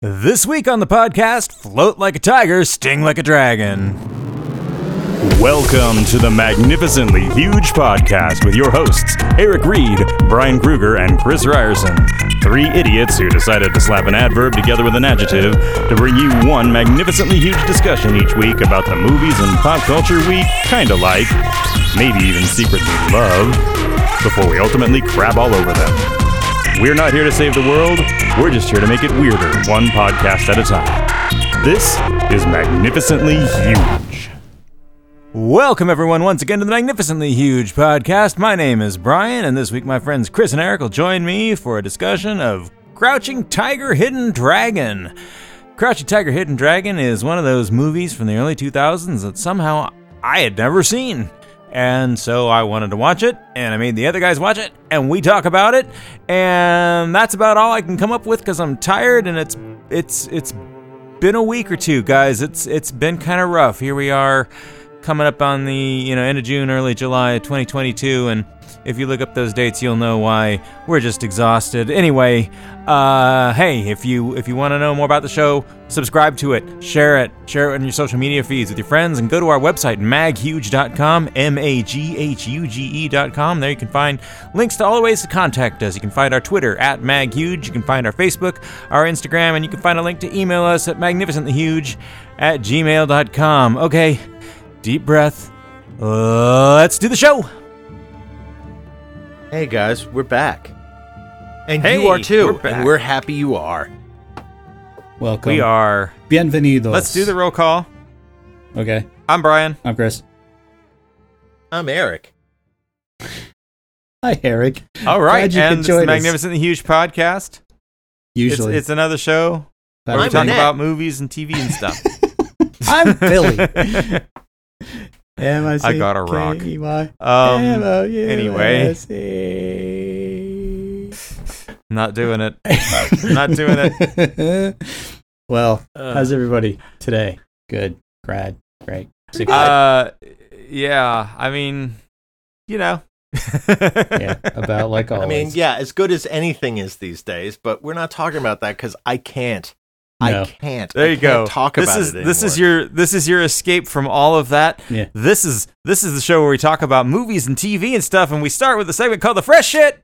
This week on the podcast, float like a tiger, sting like a dragon. Welcome to the Magnificently Huge Podcast with your hosts, Eric Reed, Brian Kruger, and Chris Ryerson. Three idiots who decided to slap an adverb together with an adjective to bring you one magnificently huge discussion each week about the movies and pop culture we kinda like, maybe even secretly love, before we ultimately crab all over them. We're not here to save the world, we're just here to make it weirder, one podcast at a time. This is Magnificently Huge. Welcome, everyone, once again to the Magnificently Huge podcast. My name is Brian, and this week my friends Chris and Eric will join me for a discussion of Crouching Tiger, Hidden Dragon. Crouching Tiger, Hidden Dragon is one of those movies from the early 2000s that somehow I had never seen. And so I wanted to watch it, and I made the other guys watch it, and we talk about it, and that's about all I can come up with because I'm tired, and it's it's it's been a week or two, guys. It's it's been kind of rough. Here we are, coming up on the you know end of June, early July, 2022, and if you look up those dates, you'll know why we're just exhausted. Anyway, uh, hey, if you if you want to know more about the show, subscribe to it, share it, share it on your social media feeds with your friends, and go to our website maghuge.com, m a g h u g e.com. There you can find links to all the ways to contact us. You can find our Twitter at maghuge. You can find our Facebook, our Instagram, and you can find a link to email us at magnificentlyhuge at gmail.com. Okay, deep breath. Uh, let's do the show. Hey guys, we're back. And Hey, you are too. we're back. And we're happy you are. Welcome. We are. Bienvenidos. Let's do the roll call. Okay. I'm Brian. I'm Chris. I'm Eric. Hi, Eric. All right, Glad you and could it's the join us. Magnificently Huge podcast. Usually. It's, it's another show where we I'm talk about movies and TV and stuff. I'm Billy. M I C I got a rock. K Y Um, M O U anyway. S not doing it. Not doing it. well, Uh, how's everybody today? Good. Grad. Great. Six- Uh, yeah. I mean, you know. yeah. About like always. I mean, yeah, as good as anything is these days, but we're not talking about that because I can't. No. I can't. There I you can't go. Talk this about is it this is your this is your escape from all of that. Yeah. This is this is the show where we talk about movies and TV and stuff, and we start with a segment called the fresh shit.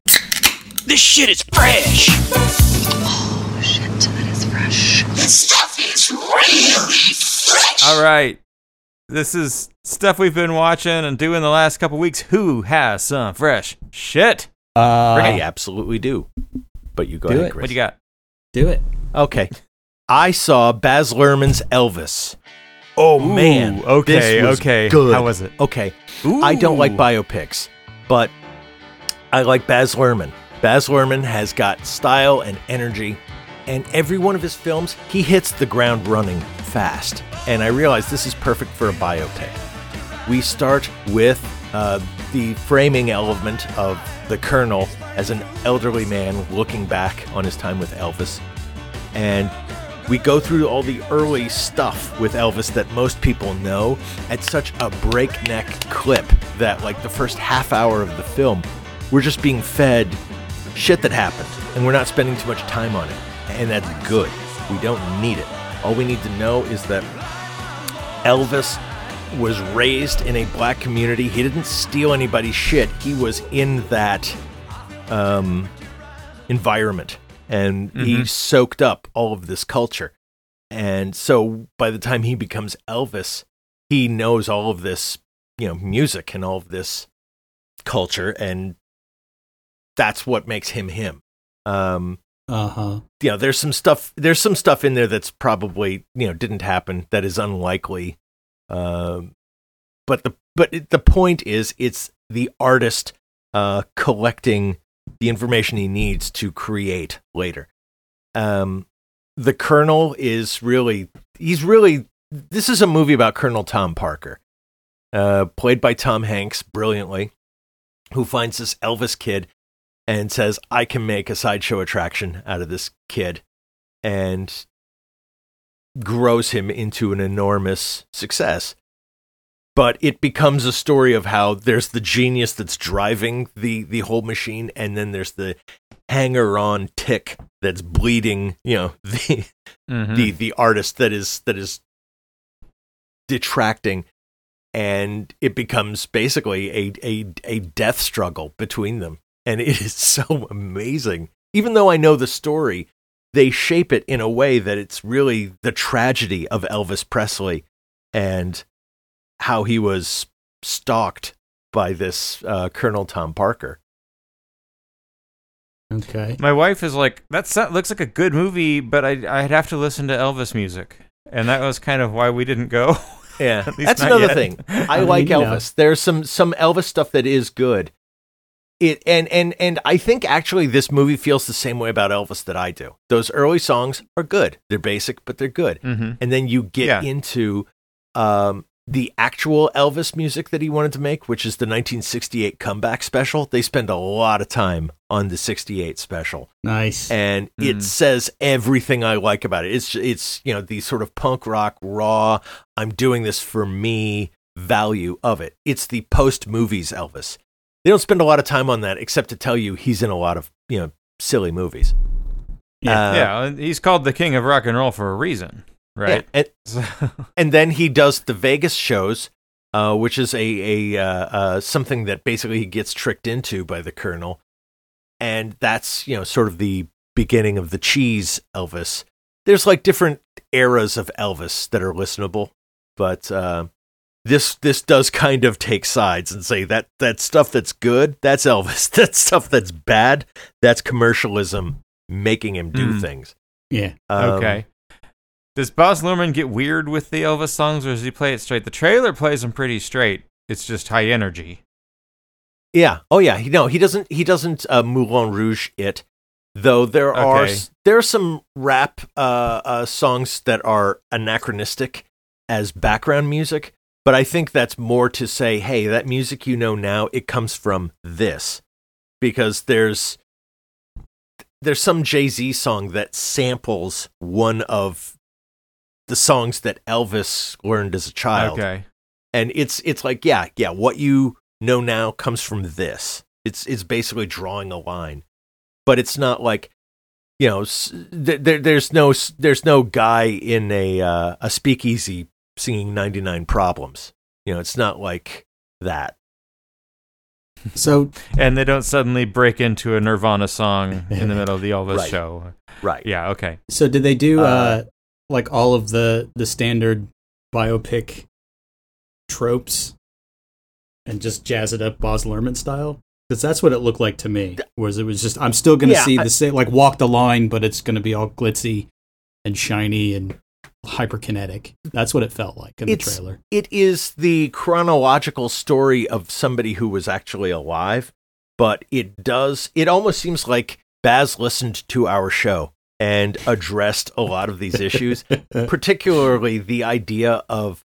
This shit is fresh. Oh shit, that is fresh. Stuff is really fresh. All right. This is stuff we've been watching and doing the last couple weeks. Who has some fresh shit? uh, I absolutely do. But you go Do ahead, it. Chris. What do you got? do it. Okay. I saw Baz Luhrmann's Elvis. Oh Ooh, man. okay, okay. Good. How was it? Okay. I don't like biopics, but I like Baz Luhrmann. Baz Luhrmann has got style and energy, and every one of his films, he hits the ground running fast. And I realize this is perfect for a biopic. We start with uh, the framing element of the Colonel as an elderly man looking back on his time with Elvis. And we go through all the early stuff with Elvis that most people know at such a breakneck clip that, like, the first half hour of the film, we're just being fed shit that happened, and we're not spending too much time on it. And that's good. We don't need it. All we need to know is that Elvis was raised in a black community. He didn't steal anybody's shit. He was in that um, environment and he soaked up all of this culture. And so by the time he becomes Elvis, he knows all of this, you know, music and all of this culture and that's what makes him him. Um Uh huh. you know, there's some stuff there's some stuff in there that's probably, you know, didn't happen that is unlikely. Um but the but it, the point is it's the artist uh collecting the information he needs to create later. Um the Colonel is really he's really this is a movie about Colonel Tom Parker. Uh played by Tom Hanks brilliantly who finds this Elvis kid and says, I can make a sideshow attraction out of this kid and grows him into an enormous success. But it becomes a story of how there's the genius that's driving the, the whole machine, and then there's the hanger on tick that's bleeding, you know, the Mhm. the the artist that is that is detracting. And it becomes basically a a a death struggle between them. And it is so amazing. Even though i know the story they shape it in a way that it's really the tragedy of elvis presley. And how he was stalked by this uh, colonel tom parker Okay. My wife is like, that looks like a good movie, but I, I'd have to listen to Elvis music. And that was kind of why we didn't go. Yeah, that's another yet. thing. I, I like you know. Elvis. There's some some Elvis stuff that is good. It and and and I think actually this movie feels the same way about Elvis that I do. Those early songs are good. They're basic, but they're good. hmm And then you get Yeah. into um, the actual Elvis music that he wanted to make, which is the 1968 comeback special. They spend a lot of time on the 68 special Nice. and it Mm. says everything I like about it. It's it's you know the sort of punk rock raw. I'm doing this for me value of it. It's the post movies Elvis. They don't spend a lot of time on that except to tell you he's in a lot of you know silly movies. Yeah. Uh, yeah, he's called the king of rock and roll for a reason, right? yeah, and, and then he does the Vegas shows, uh, which is a a uh, uh, something that basically he gets tricked into by the Colonel, and that's you know sort of the beginning of the cheese Elvis. There's like different eras of Elvis that are listenable, but uh, this this does kind of take sides and say that that stuff that's good that's Elvis, that stuff that's bad that's commercialism making him do Hmm. things. yeah. Um, okay. Does Baz Luhrmann get weird with the Elvis songs, or does he play it straight? The trailer plays them pretty straight. It's just high energy. Yeah. Oh yeah. He- No, he doesn't. He doesn't uh, Moulin Rouge it. Though there are Okay. s- there are some rap uh, uh, songs that are anachronistic as background music, but I think that's more to say, hey, that music you know now it comes from this, because there's there's some Jay Z song that samples one of the songs that Elvis learned as a child Okay. and it's it's like yeah yeah what you know now comes from this it's it's basically drawing a line but it's not like you know there, there's no there's no guy in a uh, a speakeasy singing 99 problems you know it's not like that So And they don't suddenly break into a Nirvana song in the middle of the Elvis Right. show. right Yeah, okay. so did they do Uh, uh, like all of the the standard biopic tropes and just jazz it up Baz Luhrmann style? Because that's what it looked like to me. Was it was just I'm still going to Yeah, see I- the same like walk the line, but it's going to be all glitzy and shiny and hyperkinetic. That's what it felt like in the trailer. it is the chronological story of somebody who was actually alive, but it does, it almost seems like Baz listened to our show and addressed a lot of these issues, particularly the idea of,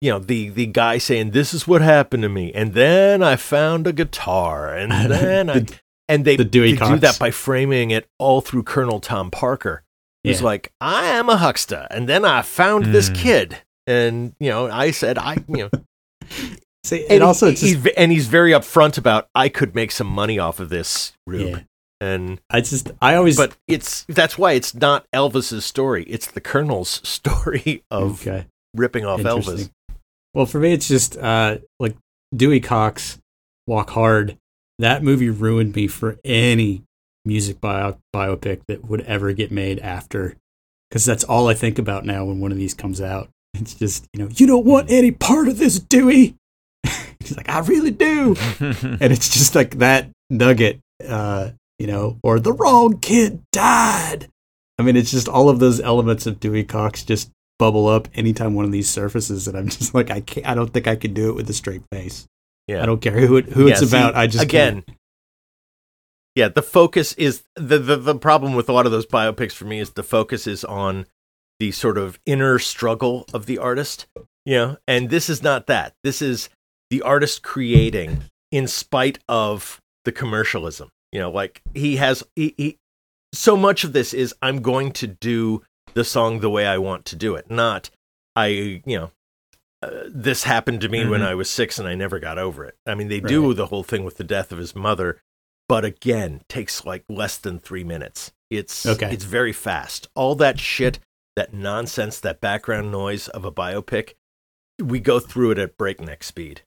you know, the, the guy saying, This is what happened to me. And then I found a guitar. And then I. And they, the Dewey they do that by framing it all through Colonel Tom Parker. He's Yeah. like, I am a huckster, and then I found this Mm. kid, and you know, I said, I, you know, See, and and also he- it's just, he's, and he's very upfront about I could make some money off of this, Rube, yeah. And I just I always but it's that's why it's not Elvis's story; it's the Colonel's story of okay. ripping off Elvis. Well, for me, it's just uh, like Dewey Cox, Walk Hard. That movie ruined me for any music bio- biopic that would ever get made after, because that's all I think about now when one of these comes out. It's just you know you don't want any part of this, Dewey. He's like, I really do, and it's just like that nugget, uh, you know, or the wrong kid died. I mean, it's just all of those elements of Dewey Cox just bubble up anytime one of these surfaces, and I'm just like, I can't. I don't think I can do it with a straight face. Yeah, I don't care who it, who Yeah, it's see, about. I just again. can't. Yeah, the focus is the, the the problem with a lot of those biopics for me is the focus is on the sort of inner struggle of the artist, you know, and this is not that. This is the artist creating in spite of the commercialism. You know, like he has he, he so much of this is I'm going to do the song the way I want to do it, not I, you know, uh, this happened to me when Mhm. I was 6 and I never got over it. I mean, they do the whole thing with the death of his mother, but again, takes like less than three minutes. It's Okay. it's very fast. All that shit, that nonsense, that background noise of a biopic, we go through it at breakneck speed.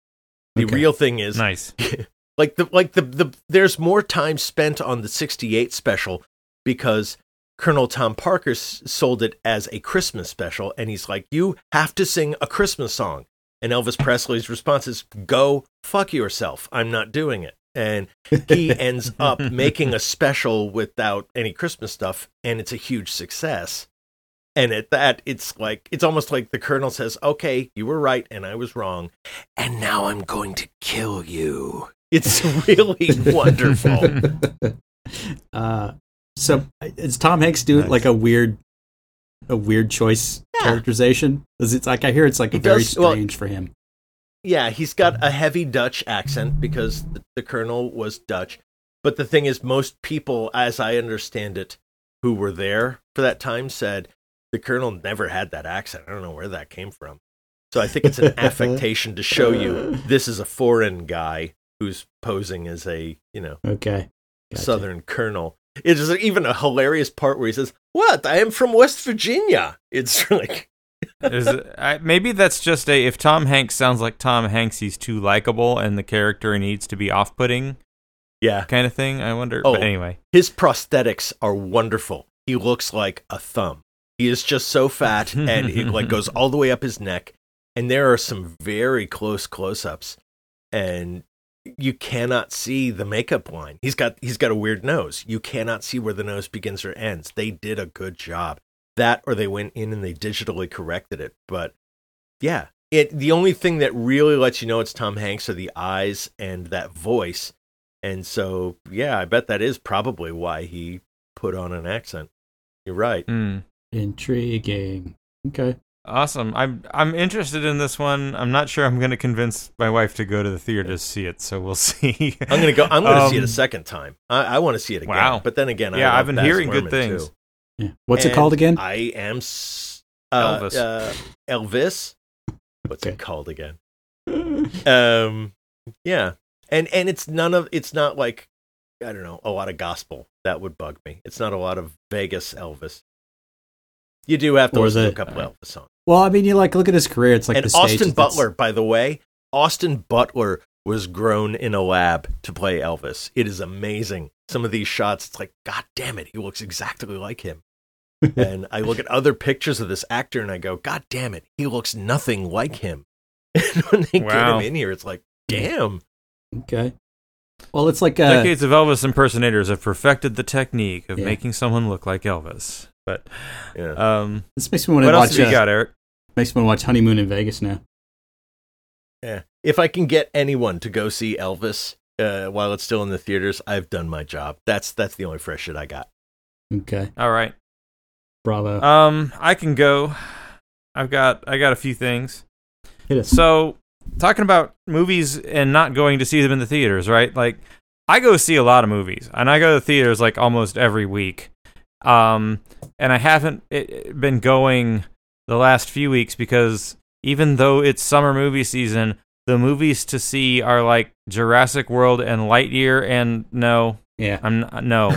The Okay. real thing is Nice. like the like the the there's more time spent on the 68 special because Colonel Tom Parker s- sold it as a Christmas special and he's like you have to sing a Christmas song. And Elvis Presley's response is go fuck yourself. I'm not doing it. And he ends up making a special without any Christmas stuff and it's a huge success. And at that it's like it's almost like the colonel says okay you were right and I was wrong and now I'm going to kill you. It's really wonderful. uh, so is Tom Hanks doing Nice. like a weird, a weird choice Yeah. characterization? 'Cause it's like I hear it's like He very does- well- strange for him. yeah, he's got a heavy Dutch accent because the, the colonel was Dutch. But the thing is, most people, as I understand it, who were there for that time said the colonel never had that accent. I don't know where that came from. So I think it's an affectation to show you this is a foreign guy who's posing as a, you know, Okay, Gotcha. Southern colonel. It's even a hilarious part where he says, "What? I am from West Virginia." It's like, Is it, I, maybe that's just a if Tom Hanks sounds like Tom Hanks, he's too likable, and the character needs to be off-putting yeah, kind of thing. I wonder. Oh. But anyway, his prosthetics are wonderful. He looks like a thumb. He is just so fat, and it like goes all the way up his neck. And there are some very close close-ups, and you cannot see the makeup line. He's got he's got a weird nose. You cannot see where the nose begins or ends. They did a good job. That or they went in and they digitally corrected it. But yeah, it the only thing that really lets you know it's Tom Hanks are the eyes and that voice. And so yeah, I bet that is probably why he put on an accent. You're right. mm, intriguing. Okay, awesome. I'm I'm interested in this one. I'm not sure I'm going to convince my wife to go to the theater to see it, so we'll see. I'm gonna go. I'm gonna see it a Um, second time. I, I want to see it again. Wow. But then again, I Yeah, love I've been Baz hearing good things. yeah. What's it called again? I am s- uh, Elvis. Uh, Elvis. What's Okay. it called again? Um, yeah, and and it's none of. It's not like I don't know a lot of gospel. That would bug me. It's not a lot of Vegas Elvis. You do have to Or listen to a the- couple Elvis songs. well, I mean, you like look at his career. It's like and the Austin that that's- Butler, by the way, Austin Butler was grown in a lab to play Elvis. It is amazing. Some of these shots, it's like, God damn it, he looks exactly like him. and I look at other pictures of this actor and I go, God damn it, he looks nothing like him. And when they get him in here, it's like, damn. Okay. Well, it's like uh, Decades of Elvis impersonators have perfected the technique of Yeah. making someone look like Elvis. But Yeah. um, this makes me want to watch. what else watch. have you uh, got, Eric? Makes me want to watch Honeymoon in Vegas now. yeah. If I can get anyone to go see Elvis uh, while it's still in the theaters, I've done my job. That's that's the only fresh shit I got. Okay, All right. bravo. Um, I can go. I've got I got a few things. Hit us. So, talking about movies and not going to see them in the theaters, right? Like, I go see a lot of movies, and I go to theaters like almost every week. Um, and I haven't it, it been going the last few weeks because even though it's summer movie season, the movies to see are like Jurassic World and Lightyear. And no, yeah. I'm not, no,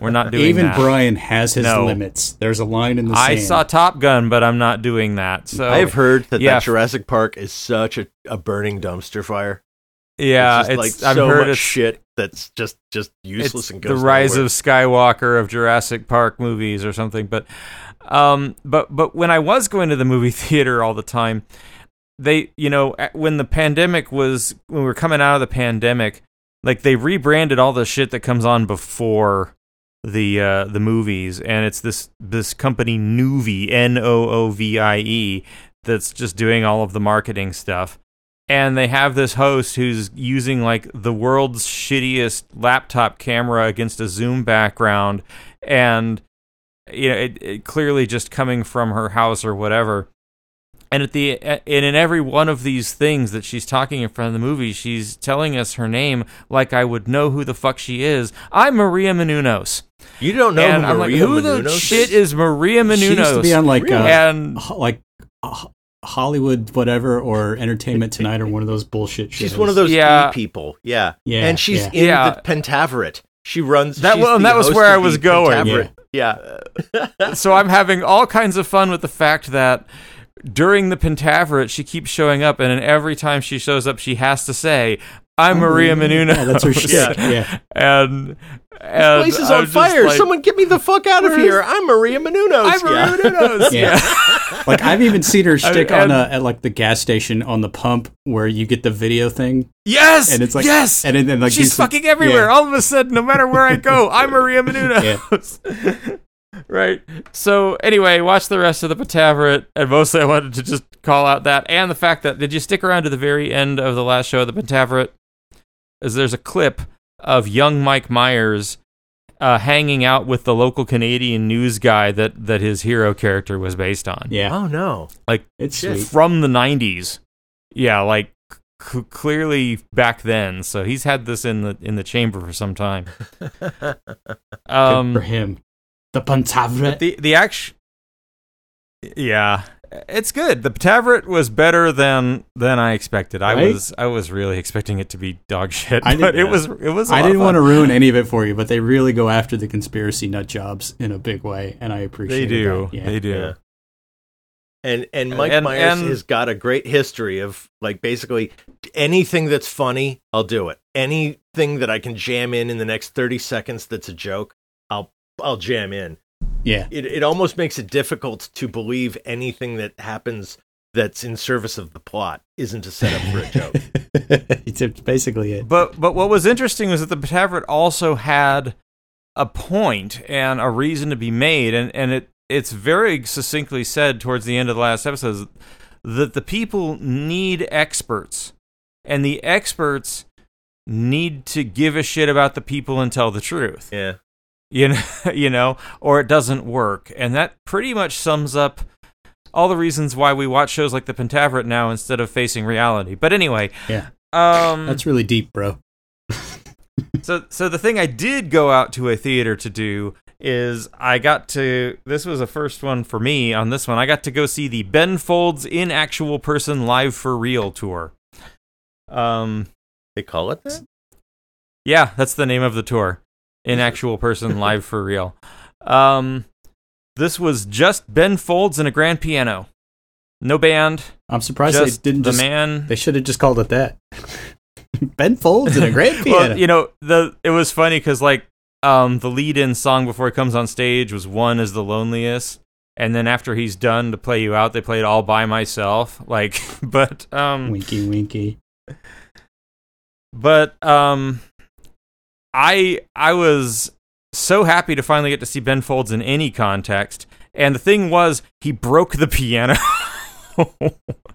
we're not doing that. Even that. Brian has his No. limits. There's a line in the I sand. saw Top Gun, but I'm not doing that. So I've heard that, yeah. that Jurassic Park is such a, a burning dumpster fire. Yeah, it's, it's, like I've so heard much shit that's just just useless and the rise nowhere. of Skywalker of Jurassic Park movies or something. But, um, but but when I was going to the movie theater all the time, they you know when the pandemic was when we were coming out of the pandemic, like they rebranded all the shit that comes on before the uh, the movies, and it's this this company Noovie N O O V I E that's just doing all of the marketing stuff and they have this host who's using like the world's shittiest laptop camera against a zoom background. And you know it, it clearly just coming from her house or whatever. And at the and in every one of these things that she's talking in front of the movie she's telling us her name like i would know who the fuck she is. I'm maria menounos. You don't know and who i'm Maria like who the Menounos shit is? maria menounos She used to be on like Really? uh, and like Hollywood whatever or Entertainment Tonight or one of those bullshit shows. She's one of those Yeah. E people. Yeah. Yeah, And she's yeah. in Yeah. the Pentaverate. She runs That- well, and that was where I was going. Pentaverate. Yeah. so I'm having all kinds of fun with the fact that during the Pentaverate, she keeps showing up, and then every time she shows up, she has to say, "I'm Maria Menounos." Yeah, that's what she said. Yeah. and and Place is I'm on fire. like, Someone get me the fuck out of here. I'm Maria Menounos. I'm Maria Yeah. Menounos. Yeah. like I've even seen her stick and- on a, at like the gas station on the pump where you get the video thing, Yes, and it's like yes, and then, then like she's these- fucking everywhere. yeah. All of a sudden, no matter where I go, I'm Maria Menounos. right. So anyway, watch the rest of the Pentaverate, and mostly I wanted to just call out that and the fact that did you stick around to the very end of the last show of the Pentaverate? Is there's a clip of young Mike Myers. Uh, hanging out with the local Canadian news guy that, that his hero character was based on. Yeah, Oh no. Like it's shit. sweet. from the 90s. Yeah, like c- clearly back then. So he's had this in the in the chamber for some time. Good for Um him. The Pentaverate. the the action Yeah, it's good. The Taveret was better than than I expected. I Right? was I was really expecting it to be dog shit, I but didn't- it was it was I didn't want to ruin any of it for you, but they really go after the conspiracy nut jobs in a big way, and I appreciate it. They do. That. Yeah. They do. Yeah. And and uh, Mike And- Myers and- has got a great history of like basically anything that's funny, I'll do it. Anything that I can jam in in the next 30 seconds that's a joke, I'll I'll jam in. Yeah. It it almost makes it difficult to believe anything that happens that's in service of the plot isn't a setup for a joke. it's basically it. But but what was interesting was that the Taveret also had a point and a reason to be made, and and it it's very succinctly said towards the end of the last episode that the people need experts, and the experts need to give a shit about the people and tell the truth. Yeah. You know, you know, or it doesn't work, and that pretty much sums up all the reasons why we watch shows like the Pentaverate now instead of facing reality. But anyway, Yeah. um, That's really deep, bro. so, so the thing I did go out to a theater to do is I got to. This was a first one for me on this one. I got to go see the Ben Folds in actual person live for real tour. Um, They call it that? yeah, that's the name of the tour. In actual person live for real. Um, this was just Ben Folds and a grand piano. No band. I'm surprised they didn't the just. man. They should have just called it that. ben Folds and a great piano. Well, you know, the it was funny because like um the lead in song before he comes on stage was one is the loneliest, and then after he's done to play you out, they played all by myself. Like, but um, winky, winky. but um, I I was so happy to finally get to see Ben Folds in any context, and the thing was he broke the piano.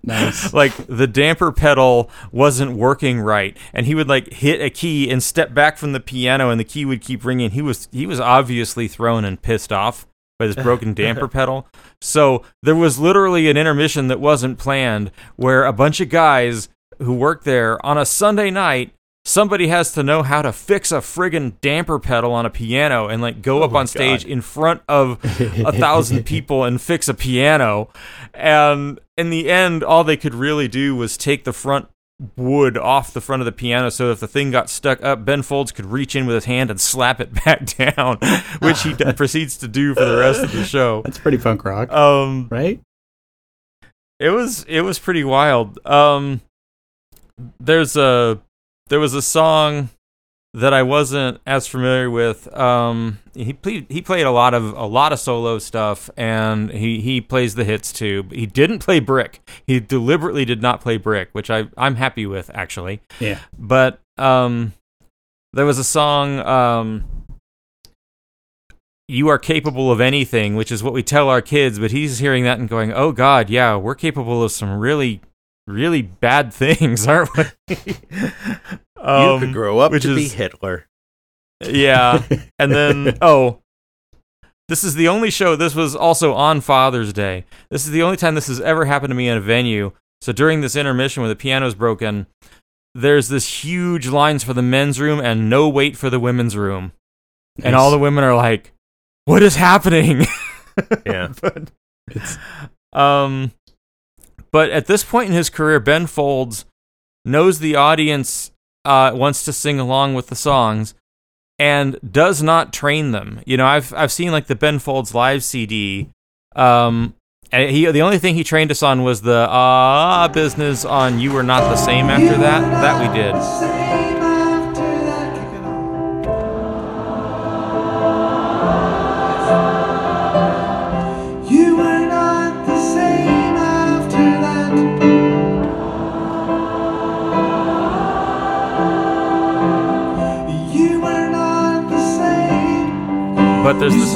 Nice. like the damper pedal wasn't working right and he would like hit a key and step back from the piano and the key would keep ringing he was he was obviously thrown and pissed off by this broken damper pedal so there was literally an intermission that wasn't planned where a bunch of guys who work there on a sunday night somebody has to know how to fix a friggin' damper pedal on a piano and like go up on stage in front of a thousand people and fix a piano and in the end all they could really do was take the front wood off the front of the piano so if the thing got stuck up ben folds could reach in with his hand and slap it back down which he d- proceeds to do for the rest of the show That's pretty punk rock, um right? it was it was pretty wild. Um, there's a there was a song that I wasn't as familiar with. Um, he played he played a lot of a lot of solo stuff, and he he plays the hits too. But he didn't play Brick. He deliberately did not play Brick, which I I'm happy with actually. Yeah. But um, there was a song. Um, you are capable of anything, which is what we tell our kids. But he's hearing that and going, "Oh God, yeah, we're capable of some really, really bad things, aren't we?" You could grow up Um, which to be is- Hitler. yeah, and then oh, this is the only show. This was also on Father's Day. This is the only time this has ever happened to me in a venue. So during this intermission, where the piano's broken, there's this huge lines for the men's room and no wait for the women's room, and all the women are like, "What is happening?" Yeah. but um But at this point in his career, Ben Folds knows the audience uh, wants to sing along with the songs and does not train them. You know, I've I've seen like the Ben Folds live CD. Um, and he the only thing he trained us on was the ah business on "You Were Not the Same" after that. That we did.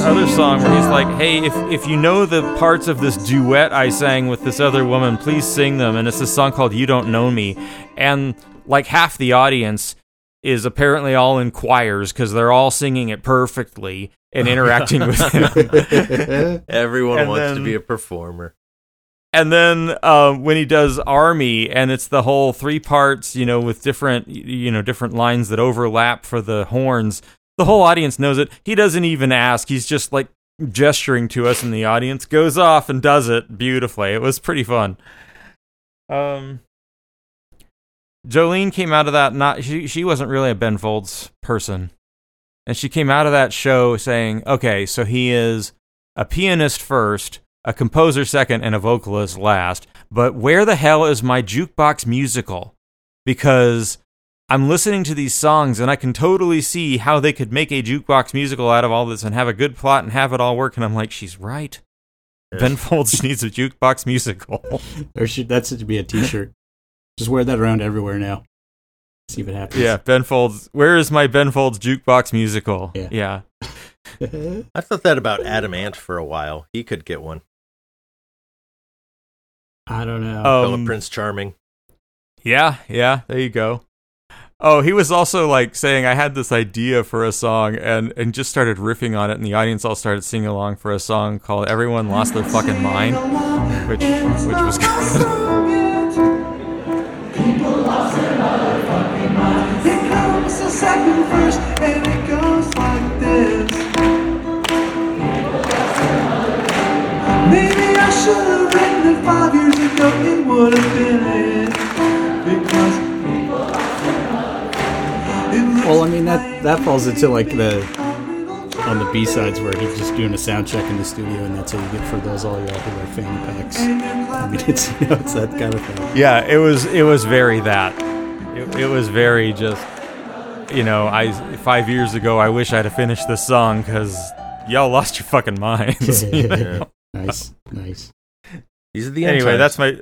Other song where he's like, "Hey, if if you know the parts of this duet I sang with this other woman, please sing them." And it's a song called "You Don't Know Me," and like half the audience is apparently all in choirs because they're all singing it perfectly and interacting with him. Everyone And wants to be a performer. And then um, when he does Army, and it's the whole three parts, you know, with different, you know, different lines that overlap for the horns. The whole audience knows it. He doesn't even ask. He's just like gesturing to us, and the audience goes off and does it beautifully. It was pretty fun. Um, Jolene came out of that not she she wasn't really a Ben Folds person, and she came out of that show saying, "Okay, so he is a pianist first, a composer second, and a vocalist last. But where the hell is my jukebox musical? Because I'm listening to these songs and I can totally see how they could make a jukebox musical out of all this and have a good plot and have it all work. And I'm like, she's right. Ben Folds needs a jukebox musical. There should that should be a T-shirt. Just wear that around everywhere now. See what happens. yeah, Ben Folds. Where is my Ben Folds jukebox musical? Yeah. yeah. I thought that about Adam Ant for a while. He could get one. I don't know. Philip Um, Prince Charming. Yeah, yeah, there you go. Oh, he was also like saying I had this idea for a song and and just started riffing on it and the audience all started singing along for a song called Everyone Lost Their Fucking Mind, which which was good. Maybe I should have written it five years ago. It would have been Well, I mean that that falls into like the on the B sides where he's just doing a sound check in the studio, and that's how you get for those all y'all who wear fanny packs. I mean, it's you know, it's that kind of thing. Yeah, it was it was very that. It, it was very just you know, I 5 years ago I wish I'd have finished this song cuz y'all lost your fucking minds. you know? nice, nice. These are the anyway, times. that's my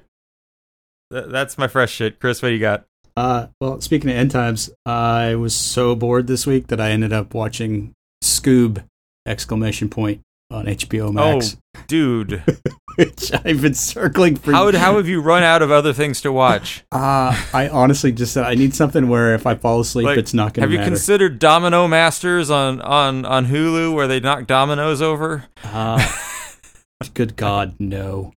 that's my fresh shit. Chris, what do you got? Uh, well, speaking of end times, I was so bored this week that I ended up watching Scoob! Exclamation point on HBO Max, Oh, Dude, which I've been circling for. how how have you run out of other things to watch? Uh, I honestly just said I need something where if I fall asleep, Like, it's not going to Have you matter. considered Domino Masters on on on Hulu where they knock dominoes over? Uh, good God, no.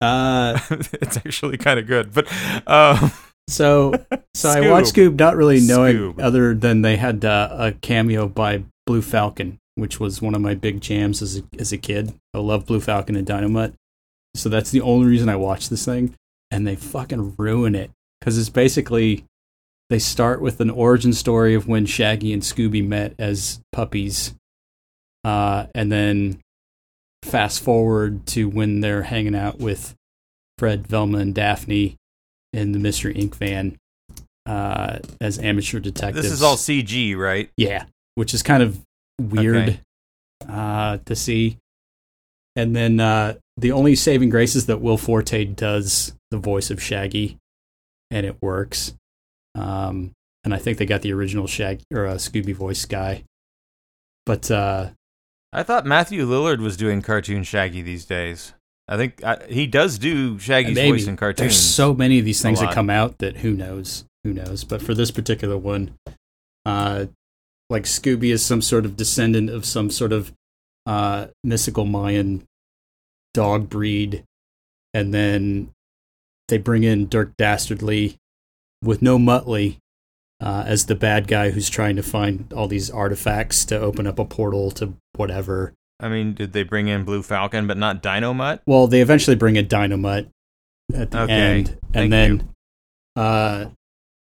Uh, it's actually kind of good, but um, so so I watched Scoob. Scoob, not really knowing Scoob. other than they had uh, a cameo by Blue Falcon, which was one of my big jams as a, as a kid. I love Blue Falcon and Dynomutt, so that's the only reason I watched this thing. And they fucking ruin it because it's basically they start with an origin story of when Shaggy and Scooby met as puppies, uh, and then fast forward to when they're hanging out with Fred, Velma, and Daphne in the Mystery Inc. van uh, as amateur detectives. this is all CG, right? yeah, which is kind of weird Okay. uh, to see. And then uh, the only saving grace is that Will Forte does the voice of Shaggy, and it works. Um, and I think they got the original Shag or uh, Scooby voice guy. But uh, I thought Matthew Lillard was doing cartoon Shaggy these days. I think I, he does do Shaggy's maybe voice in cartoons. there's so many of these things that come out that who knows, who knows. But for this particular one, uh, like Scooby is some sort of descendant of some sort of uh, mystical Mayan dog breed, and then they bring in Dick Dastardly with no Muttley uh, as the bad guy who's trying to find all these artifacts to open up a portal to whatever. I mean, did they bring in Blue Falcon but not Dynomutt? Well, they eventually bring in Dynomutt, at the Okay, end, thank and then uh,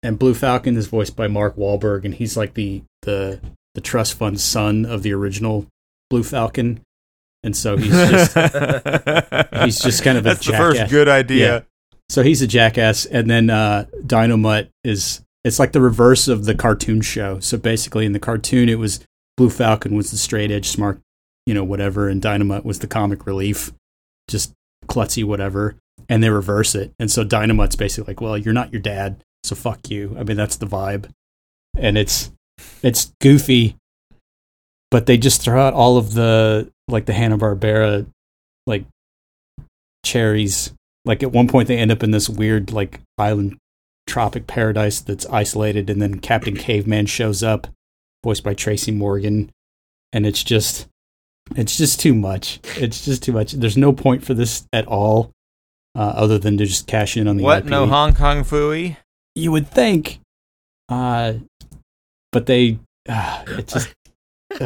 and Blue Falcon is voiced by Mark Wahlberg, and he's like the the the trust fund son of the original Blue Falcon, and so he's just he's just kind of a That's the first good idea. Yeah. So he's a jackass, and then uh, Dynomutt is it's like the reverse of the cartoon show. So basically, in the cartoon, it was Blue Falcon was the straight edge, smart, you know, whatever, and Dynomutt was the comic relief, just klutzy, whatever. And they reverse it, and so Dynomutt's basically like, "Well, you're not your dad, so fuck you." I mean, that's the vibe, and it's it's goofy, but they just throw out all of the like the Hanna Barbera like cherries like at one point they end up in this weird like island tropic paradise that's isolated and then captain caveman shows up voiced by tracy morgan and it's just it's just too much it's just too much there's no point for this at all uh, other than to just cash in on the What? IP. No Hong Kong Phooey? you would think uh but they uh, it just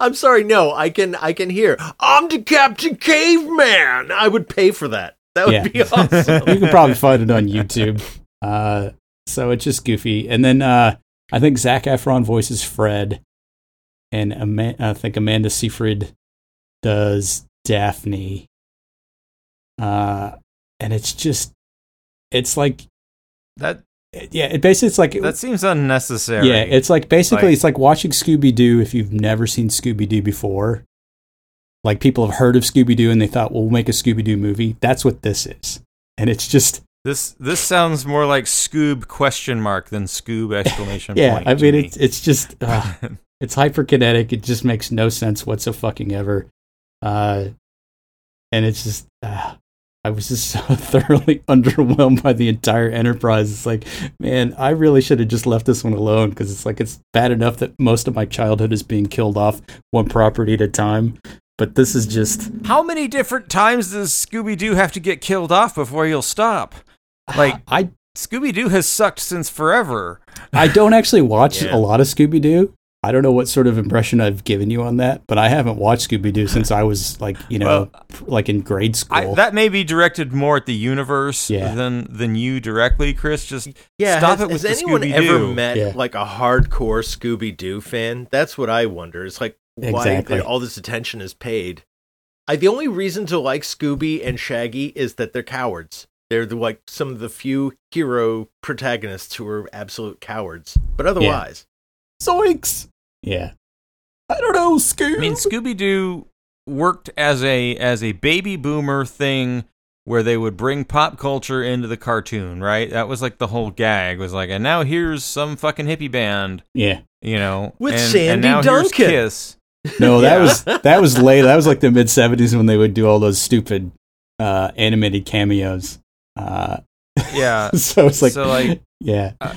I'm sorry, no, I can I can hear. I'm the Captain Caveman. I would pay for that. That would Yeah. be awesome. you can probably find it on YouTube. Uh, so it's just goofy. And then uh, I think Zac Efron voices Fred, and Ama- I think Amanda Seyfried does Daphne. Uh, and it's just, it's like, That yeah, it basically it's like that seems unnecessary. yeah, it's like basically Like- it's like watching Scooby Doo if you've never seen Scooby Doo before. Like people have heard of Scooby Doo and they thought, well, we'll make a Scooby Doo movie. That's what this is, and it's just this this sounds more like Scoob question mark than Scoob exclamation yeah. point. Yeah, I mean, me. it's it's just uh, it's hyperkinetic. It just makes no sense whatsoever fucking ever, uh, and it's just. Uh, I was just so thoroughly underwhelmed by the entire enterprise. It's like, man, I really should have just left this one alone because it's like it's bad enough that most of my childhood is being killed off one property at a time. But this is just How many different times does Scooby Doo have to get killed off before you'll stop? Like I Scooby Doo has sucked since forever. I don't actually watch Yeah. a lot of Scooby Doo. I don't know what sort of impression I've given you on that, but I haven't watched Scooby Doo since I was like, you know, pr- like in grade school. I, that may be directed more at the universe Yeah. than than you directly, Chris. Just Yeah, stop has, it with has the anyone Scooby-Doo. ever met Yeah. like a hardcore Scooby Doo fan? That's what I wonder. It's like why Exactly. all this attention is paid. I the only reason to like Scooby and Shaggy is that they're cowards. They're the, like some of the few hero protagonists who are absolute cowards. But otherwise, Zoinks! Yeah. I don't know, Scooby. I mean, Scooby Doo worked as a as a baby boomer thing where they would bring pop culture into the cartoon, right? That was like the whole gag was like, and now here's some fucking hippie band, yeah. you know, With and, Sandy and now Duncan. here's Kiss. No, that Yeah. was that was late. That was like the mid seventies when they would do all those stupid uh, animated cameos. Uh, Yeah. so it's like, So, like, yeah, uh,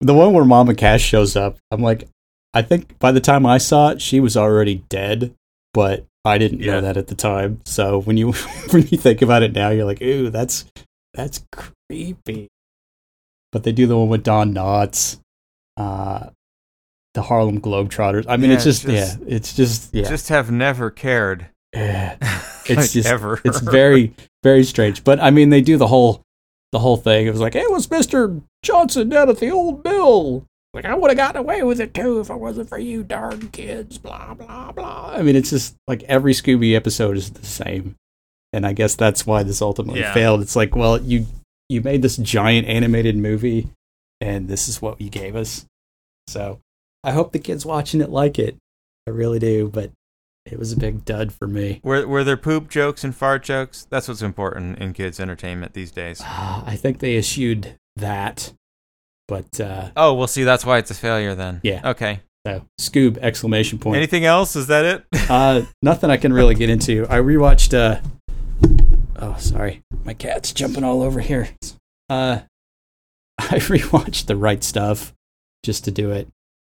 the one where Mama Cass shows up. I'm like, I think by the time I saw it, she was already dead, but I didn't Yeah. know that at the time. So when you when you think about it now, you're like, ooh, that's that's creepy. But they do the one with Don Knotts, uh, the Harlem Globetrotters. I mean, Yeah, it's just, just- yeah, it's just yeah. Just have never cared. Yeah. Like, it's just ever. it's very very strange but i mean they do the whole the whole thing it was like hey was mr johnson down at the old mill like i would have gotten away with it too if it wasn't for you darn kids blah blah blah. I mean it's just like every scooby episode is the same. And i guess that's why this ultimately Yeah. failed. It's like well you you made this giant animated movie and this is what you gave us. So i hope the kids watching it like it. I really do but it was a big dud for me. Were were there poop jokes and fart jokes? That's what's important in kids' entertainment these days. Ah, I think they eschewed that, but uh, Oh, well, see, that's why it's a failure then. Yeah. Okay. so Scoob exclamation point. Anything else? Is that it? Uh, nothing I can really get into. I rewatched. Uh, oh, sorry, my cat's jumping all over here. Uh, I rewatched the right stuff just to do it,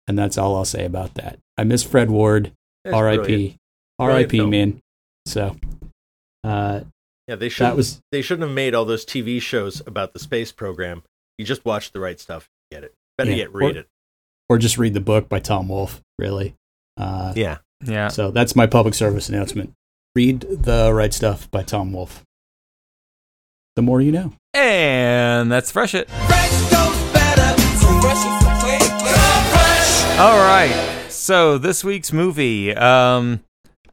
and that's all I'll say about that. I miss Fred Ward. That's R.I.P. brilliant. R.I.P. film. Man. So, uh, Yeah, they should that was they shouldn't have made all those TV shows about the space program. You just watch the right stuff, get it. Better Yeah. yet, read Or- it. or just read the book by Tom Wolfe. Really. Uh, Yeah. yeah. So that's my public service announcement. Read the right stuff by Tom Wolfe. the more you know. And that's Fresh It. Fresh goes better. So fresh is the way it goes. Fresh. All right. So this week's movie, um,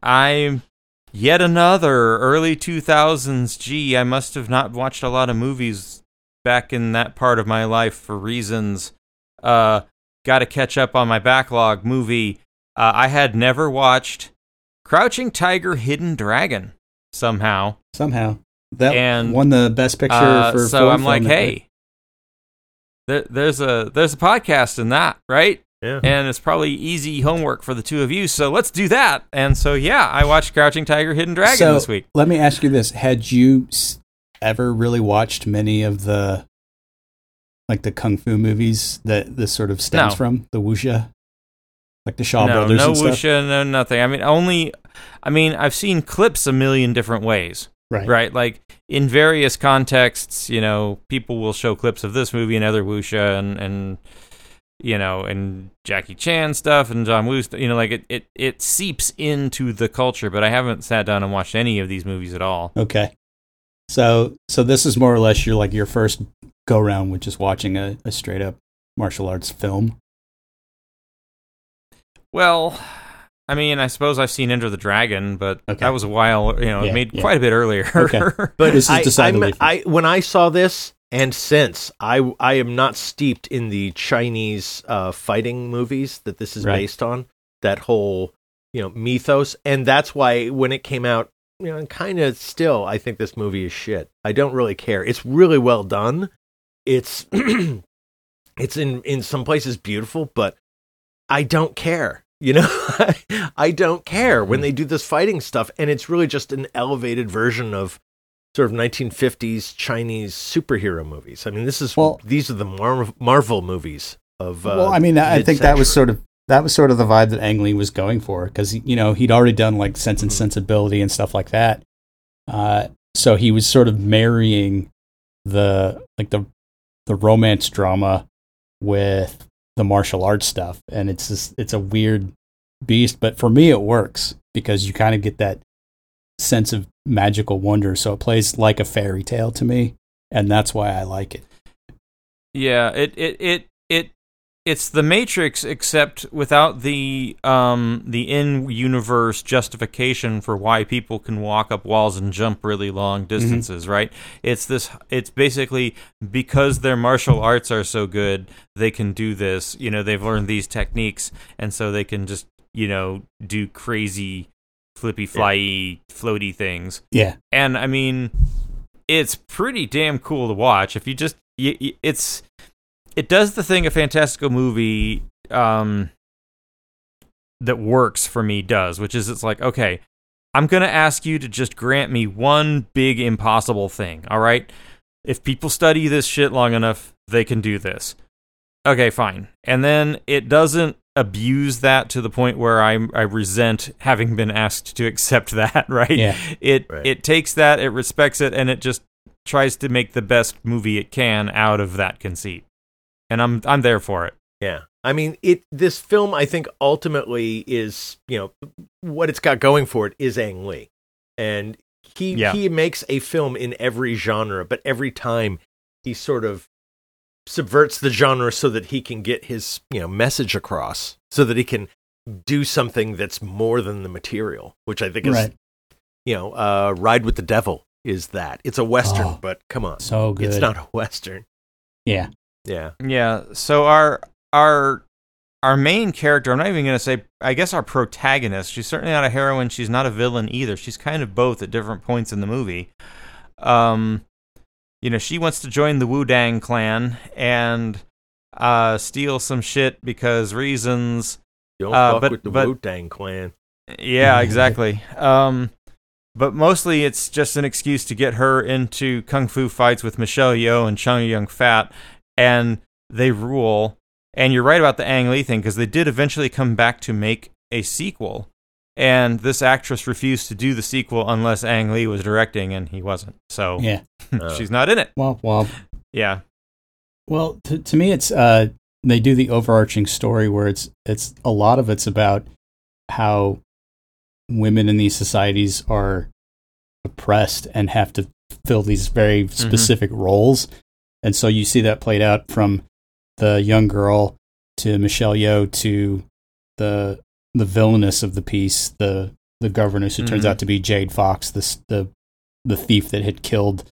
I'm yet another early 2000s. Gee, I must have not watched a lot of movies back in that part of my life for reasons. Uh, got to catch up on my backlog movie. Uh, I had never watched Crouching Tiger, Hidden Dragon somehow. Somehow that And, won the best picture Uh, for. so I'm like, film that year. hey, there, there's a there's a podcast in that, right? Yeah. and it's probably easy homework for the two of you. So let's do that. And so yeah, I watched Crouching Tiger, Hidden Dragon so, this week. Let me ask you this: Had you s- ever really watched many of the like the kung fu movies that this sort of stems No. from? The wuxia, like the Shaw no, Brothers no and stuff. wuxia, no nothing. I mean, only. I mean, I've seen clips a million different ways. Right. Right, like in various contexts, you know, people will show clips of this movie and other wuxia and and you know and Jackie Chan stuff and John Woo, st- you know, like it, it it seeps into the culture. But I haven't sat down and watched any of these movies at all. Okay. So so this is more or less your like your first go round with just watching a, a straight up martial arts film. Well, I mean, I suppose I've seen Enter the Dragon, but Okay. that was a while. You know, Yeah, made yeah. quite a bit earlier. Okay. But This is decidedly I'm- I when I saw this and since I I am not steeped in the Chinese uh, fighting movies that this is Right. based on. That whole you know mythos, and that's why when it came out, you know, kind of still, I think this movie is shit. I don't really care. It's really well done. It's it's in in some places beautiful, but I don't care. You know, I don't care when they do this fighting stuff, and it's really just an elevated version of sort of 1950s Chinese superhero movies. I mean, this is Well- these are the Mar- Marvel movies of. Uh, well, I mean, I think that was sort of that was sort of the vibe that Ang Lee was going for because you know he'd already done like Sense and Mhm. Sensibility and stuff like that. Uh, so he was sort of marrying the like the the romance drama with the martial arts stuff, and it's just it's a weird beast. But for me, it works because you kind of get that sense of magical wonder. So it plays like a fairy tale to me, and that's why I like it. Yeah, it it it it's the Matrix, except without the um the in universe justification for why people can walk up walls and jump really long distances. Right? It's this. It's basically because their martial arts are so good, they can do this. You know, they've learned these techniques, and so they can just you know do crazy flippy flyy floaty things Yeah, and I mean, it's pretty damn cool to watch. If you just, it's, it does the thing a fantastical movie um, that works for me does, which is it's like, okay, I'm gonna ask you to just grant me one big impossible thing. All right, if people study this shit long enough, they can do this. Okay, fine. And then it doesn't abuse that to the point where I I resent having been asked to accept that, right? Yeah. It Right. it takes that, it respects it, and it just tries to make the best movie it can out of that conceit. And I'm I'm there for it. Yeah. I mean, it. This film, I think, ultimately is you know what it's got going for it is Ang Lee, and he Yeah. he makes a film in every genre, but every time he sort of subverts the genre so that he can get his you know message across, so that he can do something that's more than the material, which I think is Right. you know, uh, Ride with the Devil is that. It's a western, Oh, but come on, so good. it's not a western. Yeah. Yeah. Yeah. So our our our main character, I'm not even gonna say I guess our protagonist, she's certainly not a heroine, she's not a villain either. She's kind of both at different points in the movie. Um you know, she wants to join the Wu Dang clan and uh steal some shit because reasons Don't Uh, fuck but- with the but- Wu Tang Clan. Yeah, exactly. um, but mostly it's just an excuse to get her into kung fu fights with Michelle Yeoh and Chow Yun Fat, and they rule. And you're right about the Ang Lee thing because they did eventually come back to make a sequel, and this actress refused to do the sequel unless Ang Lee was directing, and he wasn't. So Yeah. Oh. she's not in it. Well, well, Yeah, Well, to, to me, it's uh, they do the overarching story where it's it's a lot of it's about how women in these societies are oppressed and have to fill these very specific roles. And so you see that played out from the young girl to Michelle Yeoh to the the villainess of the piece, the the governess who turns Mhm. out to be Jade Fox, this the the thief that had killed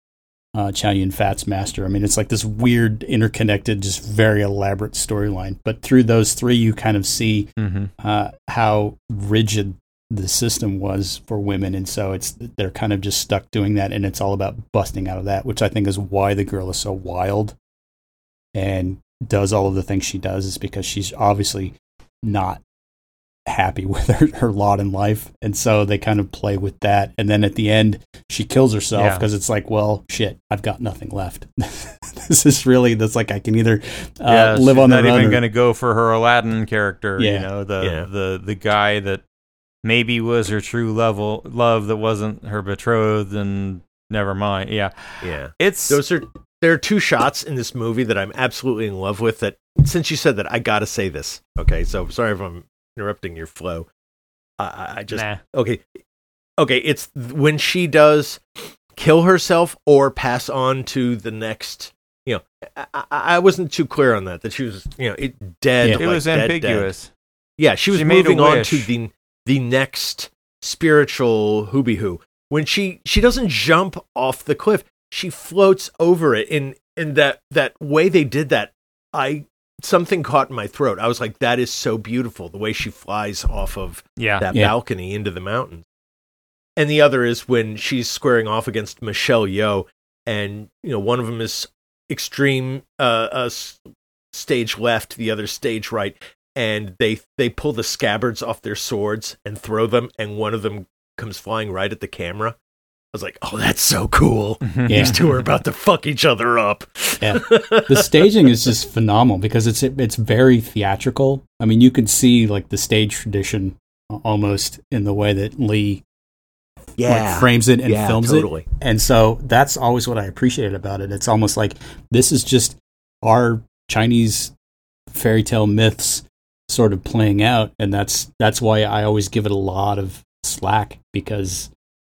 uh, Chow Yun Fat's master. I mean, it's like this weird, interconnected, just very elaborate storyline. But through those three, you kind of see Mm-hmm. uh, how rigid the system was for women, and so it's they're kind of just stuck doing that, and it's all about busting out of that, which I think is why the girl is so wild and does all of the things she does, is because she's obviously not happy with her, her lot in life, and so they kind of play with that, and then at the end she kills herself Yeah. because it's like, well, shit, I've got nothing left. this is really that's like I can either uh, yeah, live she's on the not run even or- going to go for her Aladdin character. You know, the Yeah. the the guy that maybe was her true level love that wasn't her betrothed, and never mind. Yeah, Yeah. it's Those are there are two shots in this movie that I'm absolutely in love with. That since you said that, I gotta say this. Okay, so sorry if I'm interrupting your flow. I, I- I just nah. okay, okay. It's when she does kill herself or pass on to the next. You know, I, I, I wasn't too clear on that. That she was, you know, it dead. Yeah. It was dead, dead. ambiguous. Yeah, she was She moving on to the the next spiritual hooby hoo. When she she doesn't jump off the cliff, she floats over it. In in that that way they did that, I something caught in my throat. I was like, that is so beautiful. The way she flies off of Yeah, that Yeah. balcony into the mountains. And the other is when she's squaring off against Michelle Yeoh, and you know one of them is extreme uh, uh stage left, the other stage right, and they they pull the scabbards off their swords and throw them, and one of them comes flying right at the camera. I was like, oh, that's so cool. Mm-hmm. Yeah. These two are about to fuck each other up. Yeah. the staging is just phenomenal because it's it's very theatrical. I mean, you can see like the stage tradition almost in the way that Lee like, frames it and Yeah, films totally. it. And so that's always what I appreciated about it. It's almost like this is just our Chinese fairy tale myths sort of playing out and that's that's why I always give it a lot of slack because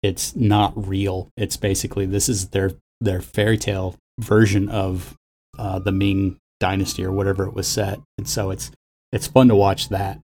it's not real. It's basically this is their their fairy tale version of uh, the Ming dynasty or whatever it was set. And so it's it's fun to watch that.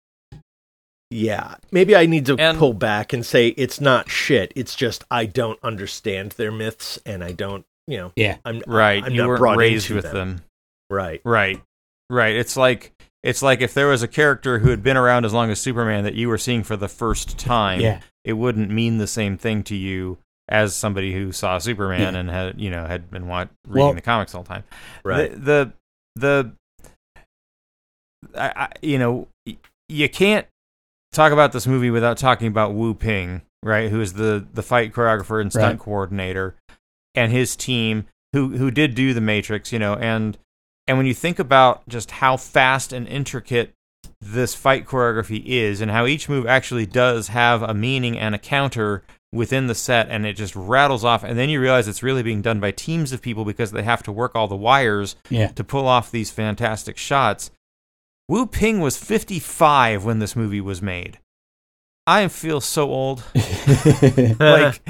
Yeah, maybe I need to And- pull back and say it's not shit. It's just I don't understand their myths, and I don't, you know, Yeah. I'm right. I'm you not weren't raised with them. them. Right. Right. Right. It's like it's like if there was a character who had been around as long as Superman that you were seeing for the first time, Yeah. it wouldn't mean the same thing to you as somebody who saw Superman Yeah. and had you know had been wa- reading Well- the comics all the time. Right. The the, the I, I, you know y- you can't talk about this movie without talking about Wu Ping, right? Who is the the fight choreographer and stunt Right. coordinator, and his team who who did do the Matrix, you know, and and when you think about just how fast and intricate this fight choreography is, and how each move actually does have a meaning and a counter within the set, and it just rattles off, and then you realize it's really being done by teams of people because they have to work all the wires Yeah. to pull off these fantastic shots. Wu Ping was 55 when this movie was made. I feel so old. like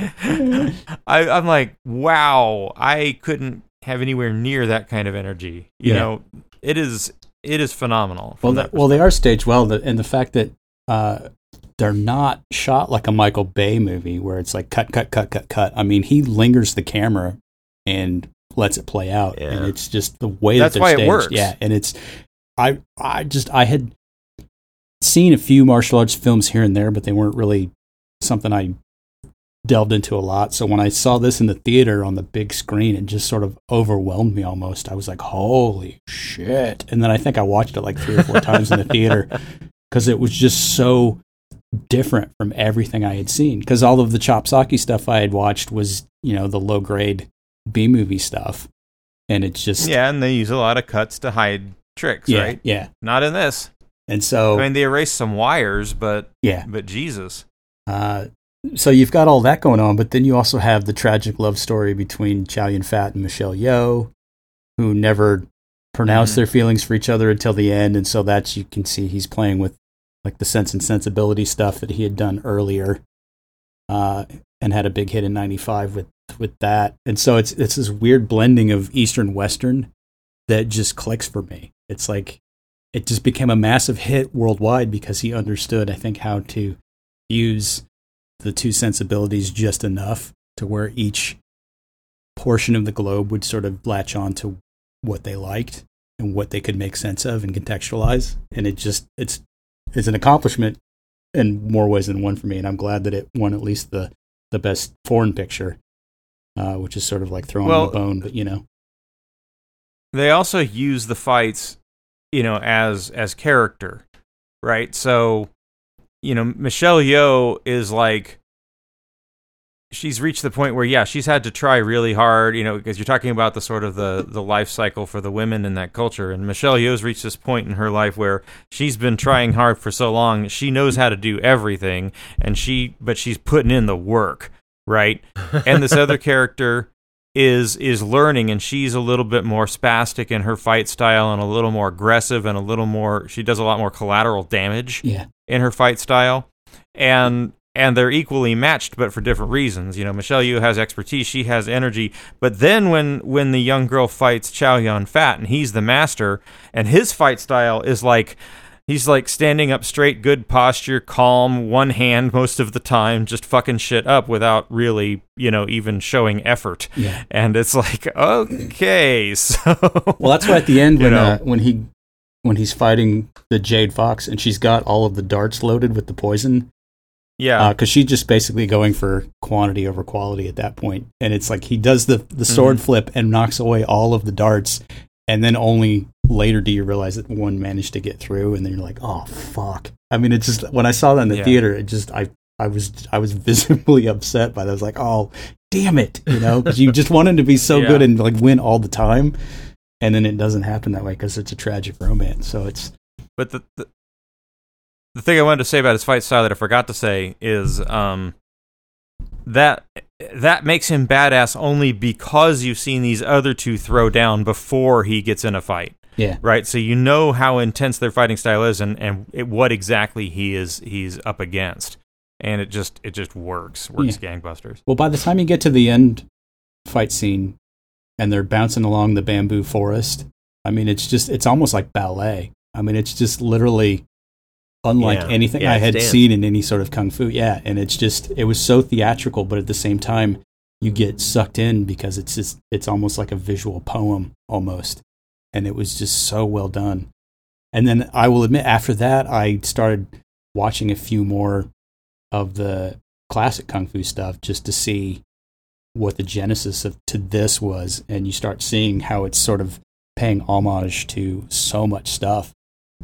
I, I'm like, wow, I couldn't have anywhere near that kind of energy. You Yeah. know, it is it is phenomenal. well, the, that well, they are staged well, and the fact that uh, they're not shot like a Michael Bay movie where it's like cut, cut, cut, cut, cut. I mean, he lingers the camera and lets it play out, and it's just the way That's that they're why it staged. works. Yeah, and it's I, I just I had seen a few martial arts films here and there, but they weren't really something I delved into a lot. So when I saw this in the theater on the big screen, it just sort of overwhelmed me almost. I was like, holy shit. And then I think I watched it like three or four times in the theater because it was just so different from everything I had seen. Because all of the chopsocky stuff I had watched was, you know, the low grade B movie stuff. And it's just, yeah, and they use a lot of cuts to hide tricks, yeah, right? yeah. Not in this. And so, I mean, they erase some wires, but yeah. but Jesus, Uh, so you've got all that going on, but then you also have the tragic love story between Chow Yun Fat and Michelle Yeoh, who never pronounced Mhm. their feelings for each other until the end, and so that's you can see he's playing with like the sense and sensibility stuff that he had done earlier, uh, and had a big hit in '95 with with that, and so it's it's this weird blending of Eastern Western that just clicks for me. It's like it just became a massive hit worldwide because he understood, I think, how to use the two sensibilities just enough to where each portion of the globe would sort of latch on to what they liked and what they could make sense of and contextualize. And it just it's it's an accomplishment in more ways than one for me. And I'm glad that it won at least the the best foreign picture, uh, which is sort of like throwing Well, the bone, but you know, they also use the fights you know as as character right so you know michelle yeoh is like she's reached the point where yeah she's had to try really hard you know because you're talking about the sort of the the life cycle for the women in that culture. And michelle yeoh's reached this point in her life where she's been trying hard for so long she knows how to do everything and she but she's putting in the work right? And this other character is is learning and she's a little bit more spastic in her fight style and a little more aggressive and a little more she does a lot more collateral damage. Yeah, in her fight style and and they're equally matched but for different reasons you know michelle yeoh has expertise she has energy but then when when the young girl fights chow yun fat and he's the master and his fight style is like he's like standing up straight good posture calm one hand most of the time just fucking shit up without really you know even showing effort yeah. and it's like okay so Well, that's why at the end You when know. uh, when he when he's fighting the Jade Fox and she's got all of the darts loaded with the poison yeah because she's just basically going for quantity over quality at that point, and it's like he does the the sword Mm-hmm. flip and knocks away all of the darts, and then only later do you realize that one managed to get through, and then you're like, oh fuck. I mean, it just when I saw that in the Yeah. theater, it just I I was I was visibly upset by that. I was like, oh damn it, you know, because you just want him to be so Yeah. good and like win all the time, and then it doesn't happen that way because it's a tragic romance. So it's But the, the the thing I wanted to say about his fight style that I forgot to say is um that that makes him badass only because you've seen these other two throw down before he gets in a fight. yeah. Right? So you know how intense their fighting style is and and it, what exactly he is he's up against. And it just it just works. Works gangbusters. Well, by the time you get to the end fight scene and they're bouncing along the bamboo forest, I mean, it's just, it's almost like ballet. I mean, it's just literally unlike Yeah. anything Yeah, I had dance. seen in any sort of kung fu. Yeah. And it's just, it was so theatrical, but at the same time, you get sucked in because it's just, it's almost like a visual poem almost. And it was just so well done. And then I will admit, after that, I started watching a few more of the classic kung fu stuff just to see what the genesis of to this was and you start seeing how it's sort of paying homage to so much stuff.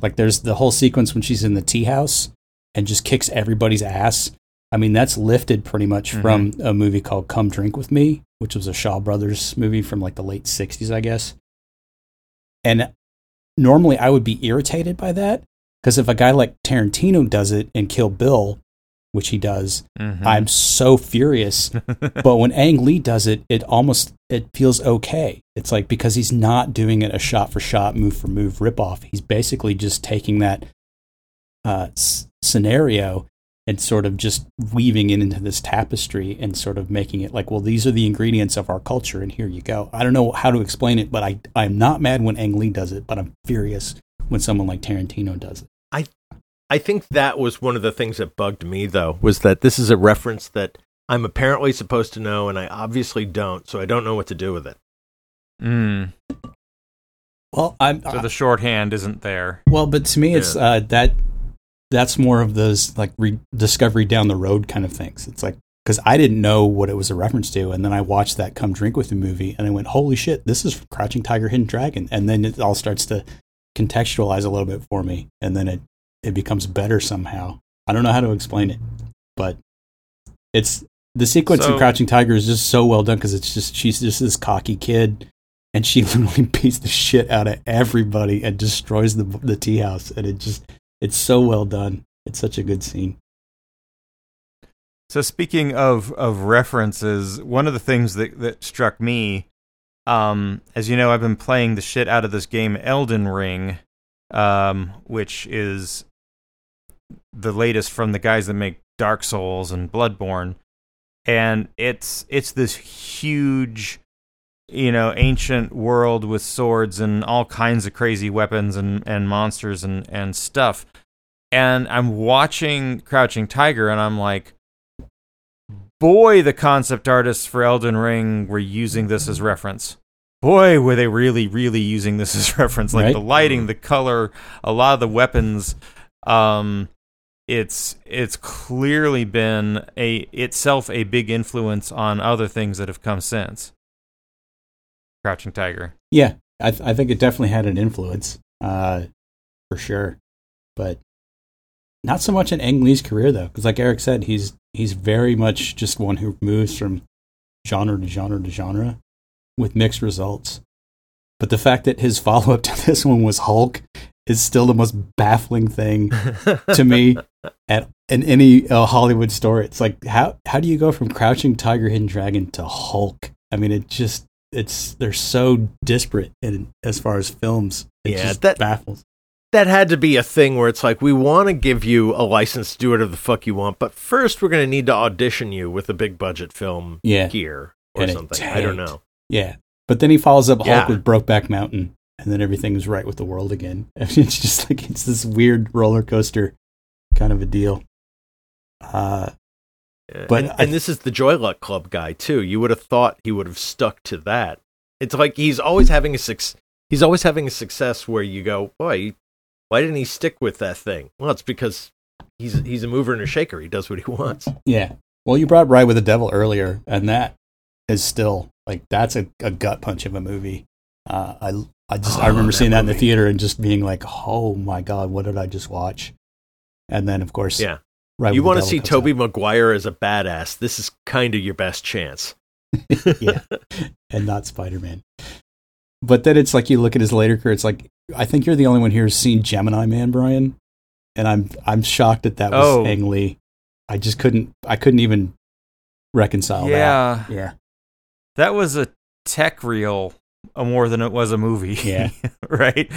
Like there's the whole sequence when she's in the tea house and just kicks everybody's ass. I mean that's lifted pretty much Mhm. from a movie called come drink with me which was a shaw brothers movie from like the late 60s i guess. And normally i would be irritated by that because if a guy like tarantino does it in kill bill which he does Mhm. I'm so furious. but when Ang Lee does it, it almost it feels okay. It's like because he's not doing it a shot for shot, move for move ripoff. He's basically just taking that uh, s- scenario and sort of just weaving it into this tapestry and sort of making it like, well, these are the ingredients of our culture, and here you go. I don't know how to explain it, but I I'm not mad when Ang Lee does it, but I'm furious when someone like Tarantino does it. I think that was one of the things that bugged me, though, was that this is a reference that I'm apparently supposed to know, and I obviously don't, so I don't know what to do with it. Mm. Well, I'm So the shorthand isn't there. Well, but to me, it's uh, that that's more of those like re- discovery down the road kind of things. It's like because I didn't know what it was a reference to, and then I watched that "Come Drink with Me" movie, and I went, "Holy shit, this is Crouching Tiger, Hidden Dragon!" And then it all starts to contextualize a little bit for me, and then it it becomes better somehow. I don't know how to explain it, but it's the sequence in Crouching Tiger is just so well done because it's just she's just this cocky kid and she literally beats the shit out of everybody and destroys the the tea house and it just it's so well done it's such a good scene So speaking of of references, one of the things that that struck me, um, as you know, I've been playing the shit out of this game Elden Ring, um, which is the latest from the guys that make Dark Souls and Bloodborne, and it's it's this huge you know ancient world with swords and all kinds of crazy weapons and and monsters and and stuff. And i'm watching crouching tiger and i'm like boy the concept artists for elden ring were using this as reference. Boy were they really really using this as reference. Like Right. the lighting the color a lot of the weapons um it's it's clearly been a itself a big influence on other things that have come since crouching tiger Yeah, I, th- I think it definitely had an influence, uh, for sure. But not so much in Ang Lee's career though, because like Eric said, he's he's very much just one who moves from genre to genre to genre with mixed results. But the fact that his follow up to this one was Hulk is still the most baffling thing to me at in any uh, Hollywood story. It's like how how do you go from Crouching Tiger, Hidden Dragon to Hulk? I mean, it just it's they're so disparate in as far as films. It Yeah, just that- baffles. that had to be a thing where it's like we want to give you a license to do whatever the fuck you want, but first we're going to need to audition you with a big budget film Yeah, here or And something. I don't know. yeah. But then he follows up Hulk Yeah. with Brokeback Mountain, and then everything is right with the world again. I mean, it's just like it's this weird roller coaster kind of a deal. Uh, But But and, I- and this is the Joy Luck Club guy too. You would have thought he would have stuck to that. It's like he's always having a suc- he's always having a success where you go, boy, why didn't he stick with that thing? Well, it's because he's he's a mover and a shaker. He does what he wants. Yeah. Well, you brought Ride with the Devil earlier, and that is still like that's a, a gut punch of a movie. Uh, I I just I Oh, remember that seeing that in the theater and just being like, oh my god, what did I just watch? And then of course, Yeah. Ride you want to see comes Tobey Maguire as a badass. This is kind of your best chance. yeah, and not Spider Man. But then it's like you look at his later career. It's like I think you're the only one here who's seen Gemini Man, Brian, and I'm I'm shocked that that was Oh. Ang Lee. I just couldn't I couldn't even reconcile yeah that. Yeah, that was a tech reel more than it was a movie. Yeah. right.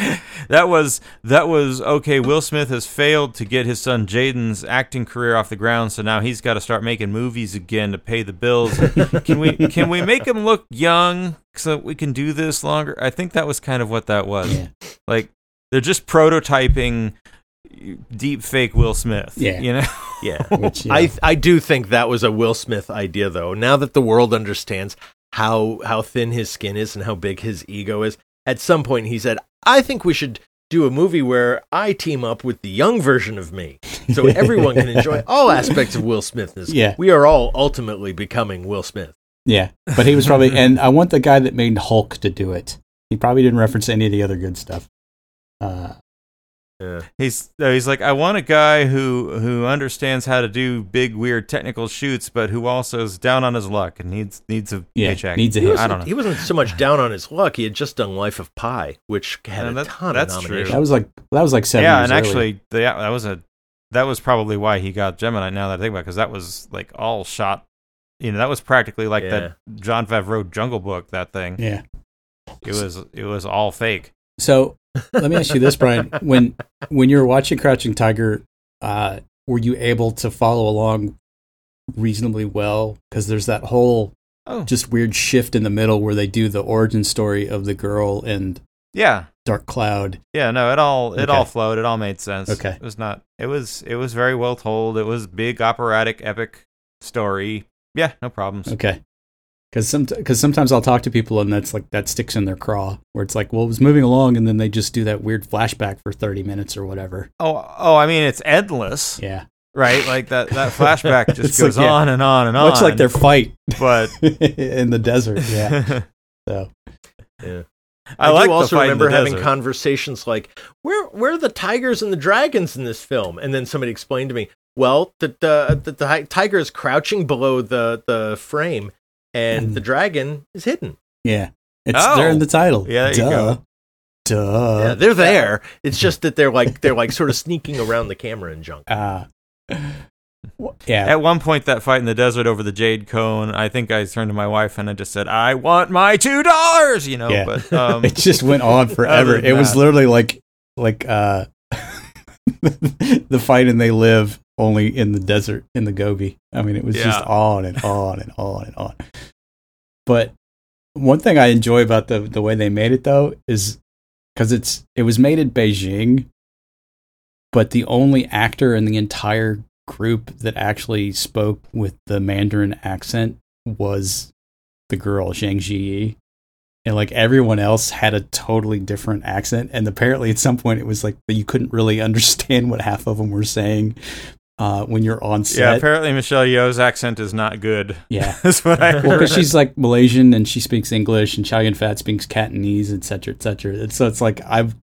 That was that was okay. Will Smith has failed to get his son Jaden's acting career off the ground, so now he's got to start making movies again to pay the bills. can we can we make him look young so we can do this longer? I think that was kind of what that was. yeah. Like they're just prototyping deep fake Will Smith. Yeah. You know. Yeah. Which, yeah. I I do think that was a Will Smith idea though. Now that the world understands how how thin his skin is and how big his ego is, at some point he said, "I think we should do a movie where I team up with the young version of me, so everyone can enjoy all aspects of Will Smithness. Yeah. we are all ultimately becoming Will Smith." Yeah, but he was probably, and I want the guy that made Hulk to do it. He probably didn't reference any of the other good stuff. Uh, Yeah. He's uh, he's like I want a guy who who understands how to do big weird technical shoots, but who also is down on his luck and needs needs a Yeah, paycheck. needs a He hit. I wasn't, don't know. he wasn't so much down on his luck. He had just done Life of Pi, which had Yeah, a that- ton that's of true. nominations. that was like that was like seven. yeah, years and early. actually, the, that was a that was probably why he got Gemini. Now that I think about, because that was like all shot. You know, that was practically like that Jon Favreau Jungle Book. That thing. yeah. It was it was all fake. So let me ask you this, Brian: when when you were watching Crouching Tiger, uh, were you able to follow along reasonably well? Because there's that whole Oh, just weird shift in the middle where they do the origin story of the girl and yeah, Dark Cloud. yeah. No, it all it Okay. all flowed. It all made sense. Okay. It was not. It was it was very well told. It was big operatic epic story. Yeah, no problems. Okay. Because some, cause sometimes I'll talk to people and that's like that sticks in their craw where it's like, well, it was moving along and then they just do that weird flashback for thirty minutes or whatever. Oh, oh, I mean, it's endless, Yeah, right? Like that that flashback just It's like, goes yeah. on and on and on. much like their fight but in the desert. Yeah. So Yeah. I, I, like do also remember having desert. conversations like, "Where where are the tigers and the dragons in this film?" And then somebody explained to me, "Well, the the, the, the tiger is crouching below the the frame, and Mm. the dragon is hidden. yeah, it's Oh. they're in the title. Yeah, there you Duh. go. Duh. yeah, they're there. It's just that they're like they're like sort of sneaking around the camera and junk. Uh, yeah. At one point, that fight in the desert over the jade cone, I think I turned to my wife and I just said, "I want my two dollars," you know. Yeah. But um, it just went on forever. than It was literally like like uh the fight and they live only in the desert in the Gobi. I mean, it was just on and on and on and on. But one thing I enjoy about the the way they made it though is because it's it was made in Beijing, but the only actor in the entire group that actually spoke with the Mandarin accent was the girl Zhang Ziyi. And like everyone else had a totally different accent, and apparently at some point it was like you couldn't really understand what half of them were saying uh, when you're on set. Yeah, apparently Michelle Yeoh's accent is not good. Yeah. That's what I heard. Well, because she's like Malaysian and she speaks English, and Chow Yun Fat speaks Cantonese, et cetera, et cetera. And so it's like I've,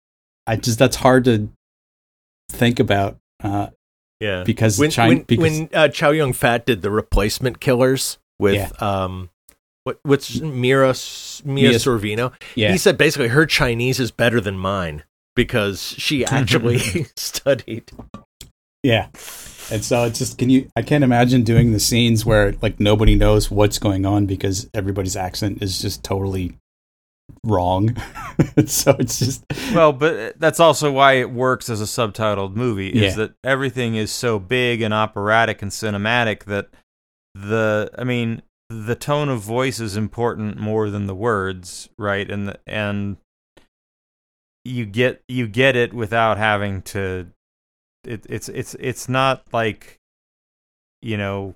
I just that's hard to think about uh, Yeah. because when China. when, because when uh, Chow Yun Fat did the replacement killers with Yeah. um what what's Mira S- Mia Mia- Sorvino, yeah, he said basically her Chinese is better than mine because she actually studied. yeah, and so it's just can you? I can't imagine doing the scenes where like nobody knows what's going on because everybody's accent is just totally wrong. so it's just Well, but that's also why it works as a subtitled movie is Yeah. that everything is so big and operatic and cinematic that the I mean the tone of voice is important more than the words, right? And the, and you get you get it without having to it, it's it's it's not like you know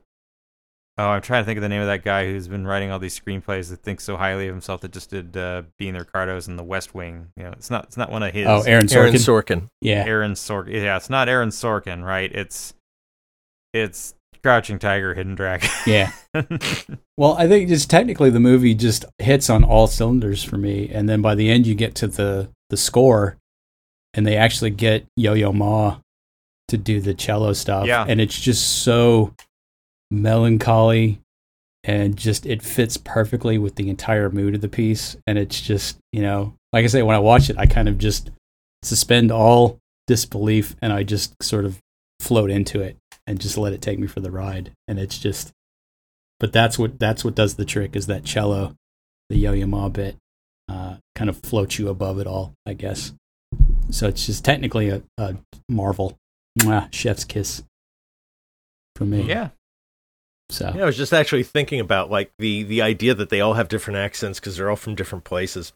Oh, I'm trying to think of the name of that guy who's been writing all these screenplays that thinks so highly of himself that just did uh, Being the Ricardos and The West Wing. You know, it's not it's not one of his. oh, Aaron Sorkin. Aaron Sorkin. yeah, Aaron Sorkin. Yeah, it's not Aaron Sorkin, right? It's it's Crouching Tiger, Hidden Dragon. yeah. Well, I think just technically the movie just hits on all cylinders for me, and then by the end you get to the the score, and they actually get Yo Yo Ma to do the cello stuff, Yeah. and it's just so melancholy, and just it fits perfectly with the entire mood of the piece, and it's just you know, like I say, when I watch it, I kind of just suspend all disbelief, and I just sort of float into it and just let it take me for the ride, and it's just but that's what that's what does the trick is that cello, the yo-yo ma bit, uh, kind of floats you above it all, I guess. So it's just technically a, a marvel, Mwah, chef's kiss for me. yeah. So Yeah, I was just actually thinking about like the the idea that they all have different accents because they're all from different places.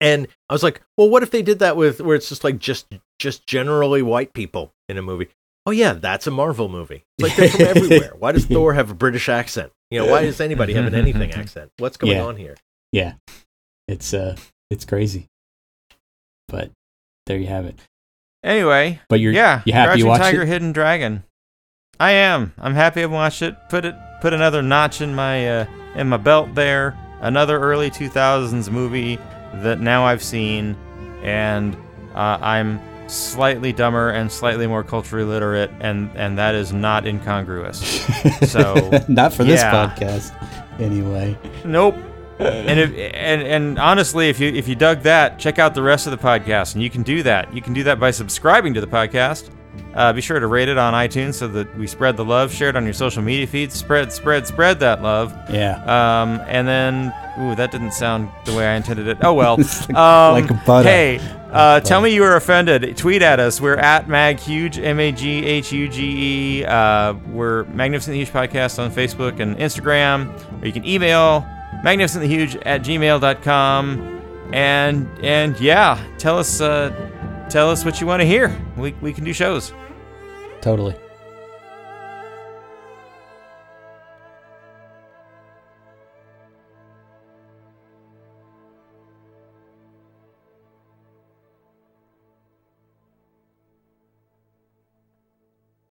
And I was like, well, what if they did that with where it's just like just just generally white people in a movie? Oh yeah, that's a Marvel movie. Like they're from everywhere. Why does Thor have a British accent? You know, why does anybody have an anything accent? What's going Yeah. on here? yeah, it's uh, it's crazy. But there you have it. Anyway, But you're yeah, you happy you watched Tiger, it? Hidden Dragon. I am. I'm happy I watched it. Put it put another notch in my uh, in my belt there. Another early 2000s movie that now I've seen, and uh, I'm slightly dumber and slightly more culturally literate, and and that is not incongruous. So, not for this podcast, anyway. Nope. And if and and honestly, if you if you dug that, check out the rest of the podcast, and you can do that. You can do that by subscribing to the podcast. Uh, be sure to rate it on iTunes so that we spread the love. Share it on your social media feeds. Spread, spread, spread that love. Yeah, Um, and then, ooh, that didn't sound the way I intended it. Oh well. Like- um, like butter. Hey, uh, tell me you were offended. Tweet at us. We're at maghuge, M A G H U G E. Uh, we're Magnificent Huge Podcast on Facebook and Instagram. Or you can email magnificentlyhuge at gmail.com. And and yeah, tell us uh, tell us what you want to hear. We we can do shows. totally.